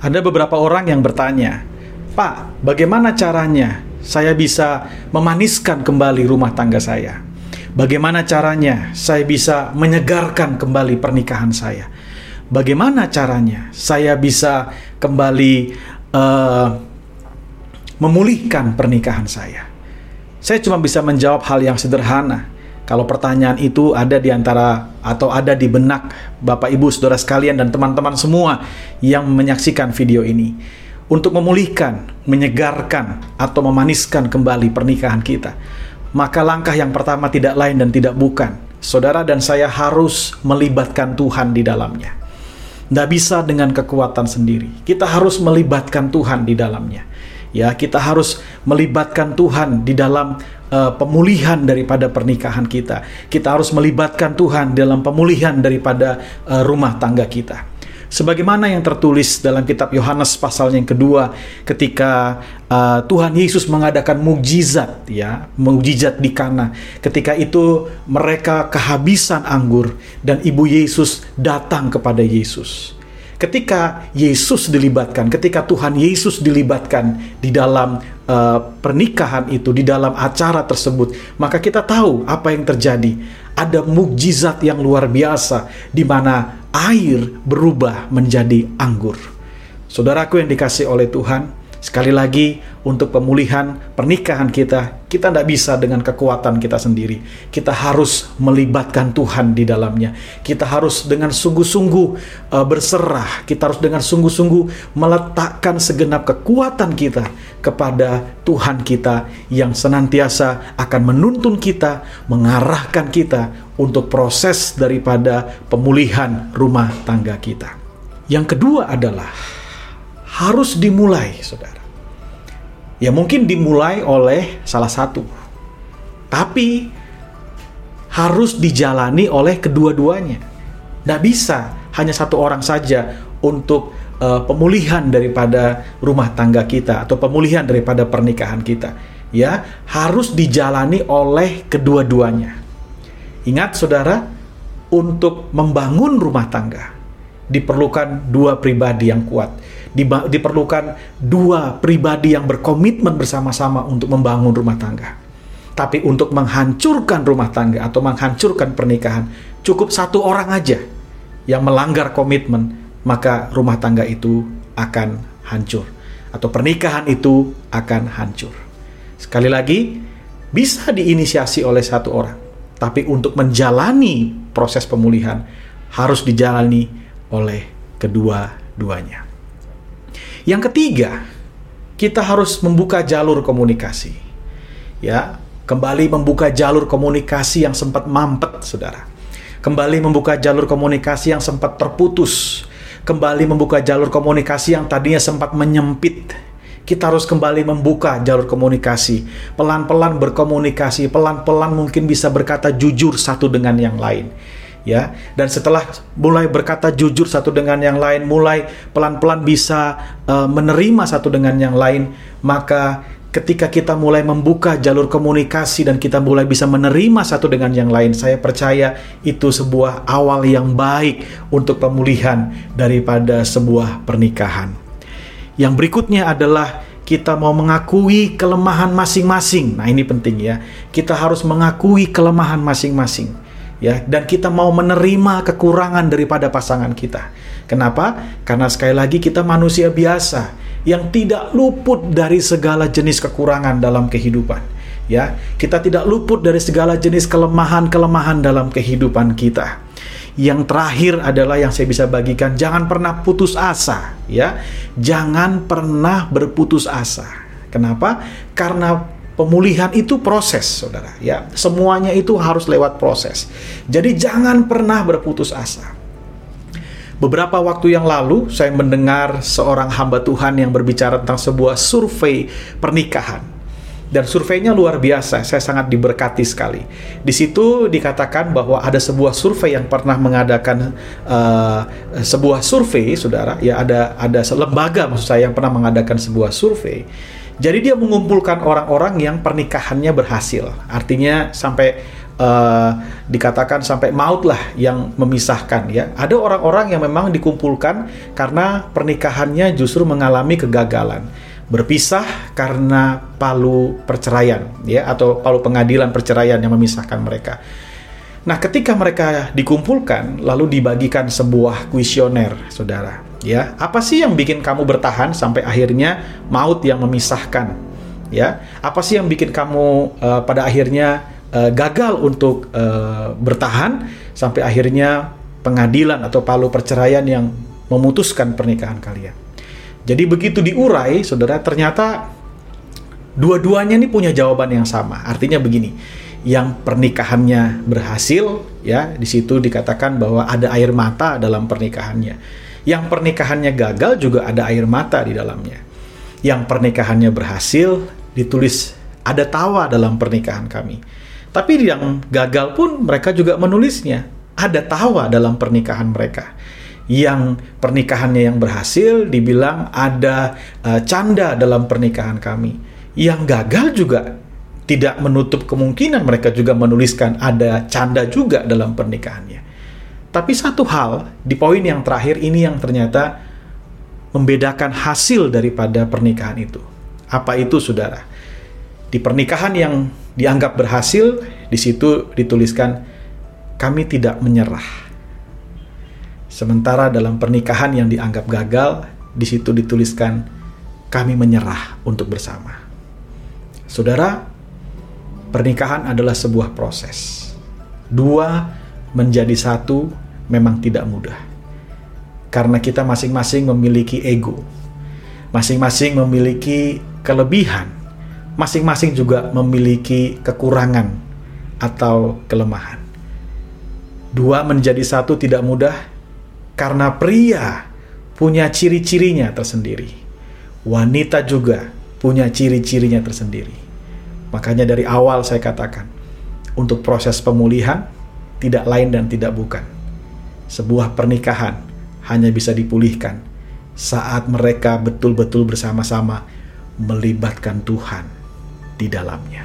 Ada beberapa orang yang bertanya, "Pak, bagaimana caranya saya bisa memaniskan kembali rumah tangga saya? Bagaimana caranya saya bisa menyegarkan kembali pernikahan saya? Bagaimana caranya saya bisa kembali uh, memulihkan pernikahan saya?" Saya cuma bisa menjawab hal yang sederhana. Kalau pertanyaan itu ada di antara atau ada di benak Bapak Ibu Saudara sekalian dan teman-teman semua yang menyaksikan video ini untuk memulihkan, menyegarkan atau memaniskan kembali pernikahan kita, maka langkah yang pertama tidak lain dan tidak bukan saudara dan saya harus melibatkan Tuhan di dalamnya. Tidak bisa dengan kekuatan sendiri. Kita harus melibatkan Tuhan di dalamnya. Ya, kita harus melibatkan Tuhan di dalam uh, pemulihan daripada pernikahan kita. Kita harus melibatkan Tuhan dalam pemulihan daripada uh, rumah tangga kita. Sebagaimana yang tertulis dalam kitab Yohanes pasal yang kedua ketika uh, Tuhan Yesus mengadakan mukjizat ya, mukjizat di Kana. Ketika itu mereka kehabisan anggur dan ibu Yesus datang kepada Yesus ketika Yesus dilibatkan, ketika Tuhan Yesus dilibatkan di dalam uh, pernikahan itu, di dalam acara tersebut, maka kita tahu apa yang terjadi. Ada mukjizat yang luar biasa di mana air berubah menjadi anggur. Saudaraku yang dikasih oleh Tuhan, Sekali lagi, untuk pemulihan pernikahan kita, kita tidak bisa dengan kekuatan kita sendiri. Kita harus melibatkan Tuhan di dalamnya. Kita harus dengan sungguh-sungguh uh, berserah. Kita harus dengan sungguh-sungguh meletakkan segenap kekuatan kita kepada Tuhan kita yang senantiasa akan menuntun kita, mengarahkan kita untuk proses daripada pemulihan rumah tangga kita. Yang kedua adalah harus dimulai, saudara. Ya mungkin dimulai oleh salah satu, tapi harus dijalani oleh kedua-duanya. Tidak bisa hanya satu orang saja untuk uh, pemulihan daripada rumah tangga kita atau pemulihan daripada pernikahan kita. Ya, harus dijalani oleh kedua-duanya. Ingat saudara, untuk membangun rumah tangga diperlukan dua pribadi yang kuat diperlukan dua pribadi yang berkomitmen bersama-sama untuk membangun rumah tangga. Tapi untuk menghancurkan rumah tangga atau menghancurkan pernikahan, cukup satu orang aja yang melanggar komitmen, maka rumah tangga itu akan hancur atau pernikahan itu akan hancur. Sekali lagi, bisa diinisiasi oleh satu orang, tapi untuk menjalani proses pemulihan harus dijalani oleh kedua-duanya. Yang ketiga, kita harus membuka jalur komunikasi. Ya, kembali membuka jalur komunikasi yang sempat mampet, Saudara. Kembali membuka jalur komunikasi yang sempat terputus. Kembali membuka jalur komunikasi yang tadinya sempat menyempit. Kita harus kembali membuka jalur komunikasi, pelan-pelan berkomunikasi, pelan-pelan mungkin bisa berkata jujur satu dengan yang lain ya. Dan setelah mulai berkata jujur satu dengan yang lain, mulai pelan-pelan bisa uh, menerima satu dengan yang lain, maka ketika kita mulai membuka jalur komunikasi dan kita mulai bisa menerima satu dengan yang lain, saya percaya itu sebuah awal yang baik untuk pemulihan daripada sebuah pernikahan. Yang berikutnya adalah kita mau mengakui kelemahan masing-masing. Nah, ini penting ya. Kita harus mengakui kelemahan masing-masing ya dan kita mau menerima kekurangan daripada pasangan kita. Kenapa? Karena sekali lagi kita manusia biasa yang tidak luput dari segala jenis kekurangan dalam kehidupan. Ya, kita tidak luput dari segala jenis kelemahan-kelemahan dalam kehidupan kita. Yang terakhir adalah yang saya bisa bagikan, jangan pernah putus asa, ya. Jangan pernah berputus asa. Kenapa? Karena Pemulihan itu proses, saudara. Ya, semuanya itu harus lewat proses. Jadi jangan pernah berputus asa. Beberapa waktu yang lalu, saya mendengar seorang hamba Tuhan yang berbicara tentang sebuah survei pernikahan. Dan surveinya luar biasa, saya sangat diberkati sekali. Di situ dikatakan bahwa ada sebuah survei yang pernah mengadakan uh, sebuah survei, saudara. Ya ada ada lembaga maksud saya yang pernah mengadakan sebuah survei jadi dia mengumpulkan orang-orang yang pernikahannya berhasil. Artinya sampai uh, dikatakan sampai maut lah yang memisahkan ya. Ada orang-orang yang memang dikumpulkan karena pernikahannya justru mengalami kegagalan. Berpisah karena palu perceraian ya atau palu pengadilan perceraian yang memisahkan mereka. Nah, ketika mereka dikumpulkan lalu dibagikan sebuah kuesioner, Saudara. Ya, apa sih yang bikin kamu bertahan sampai akhirnya maut yang memisahkan? Ya, apa sih yang bikin kamu uh, pada akhirnya uh, gagal untuk uh, bertahan sampai akhirnya pengadilan atau palu perceraian yang memutuskan pernikahan kalian? Jadi begitu diurai, Saudara, ternyata dua-duanya ini punya jawaban yang sama. Artinya begini, yang pernikahannya berhasil ya di situ dikatakan bahwa ada air mata dalam pernikahannya yang pernikahannya gagal juga ada air mata di dalamnya. Yang pernikahannya berhasil ditulis ada tawa dalam pernikahan kami. Tapi yang gagal pun mereka juga menulisnya ada tawa dalam pernikahan mereka. Yang pernikahannya yang berhasil dibilang ada uh, canda dalam pernikahan kami. Yang gagal juga tidak menutup kemungkinan mereka juga menuliskan ada canda juga dalam pernikahannya. Tapi satu hal di poin yang terakhir ini yang ternyata membedakan hasil daripada pernikahan itu. Apa itu, saudara? Di pernikahan yang dianggap berhasil, di situ dituliskan kami tidak menyerah. Sementara dalam pernikahan yang dianggap gagal, di situ dituliskan kami menyerah untuk bersama. Saudara, Pernikahan adalah sebuah proses. Dua menjadi satu memang tidak mudah. Karena kita masing-masing memiliki ego. Masing-masing memiliki kelebihan. Masing-masing juga memiliki kekurangan atau kelemahan. Dua menjadi satu tidak mudah karena pria punya ciri-cirinya tersendiri. Wanita juga punya ciri-cirinya tersendiri Makanya dari awal saya katakan, untuk proses pemulihan tidak lain dan tidak bukan. Sebuah pernikahan hanya bisa dipulihkan saat mereka betul-betul bersama-sama melibatkan Tuhan di dalamnya.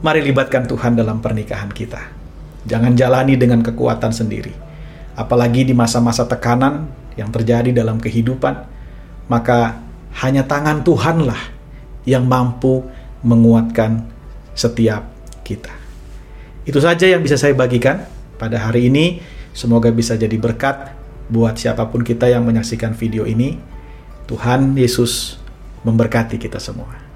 Mari libatkan Tuhan dalam pernikahan kita. Jangan jalani dengan kekuatan sendiri. Apalagi di masa-masa tekanan yang terjadi dalam kehidupan, maka hanya tangan Tuhanlah yang mampu menguatkan setiap kita. Itu saja yang bisa saya bagikan pada hari ini. Semoga bisa jadi berkat buat siapa pun kita yang menyaksikan video ini. Tuhan Yesus memberkati kita semua.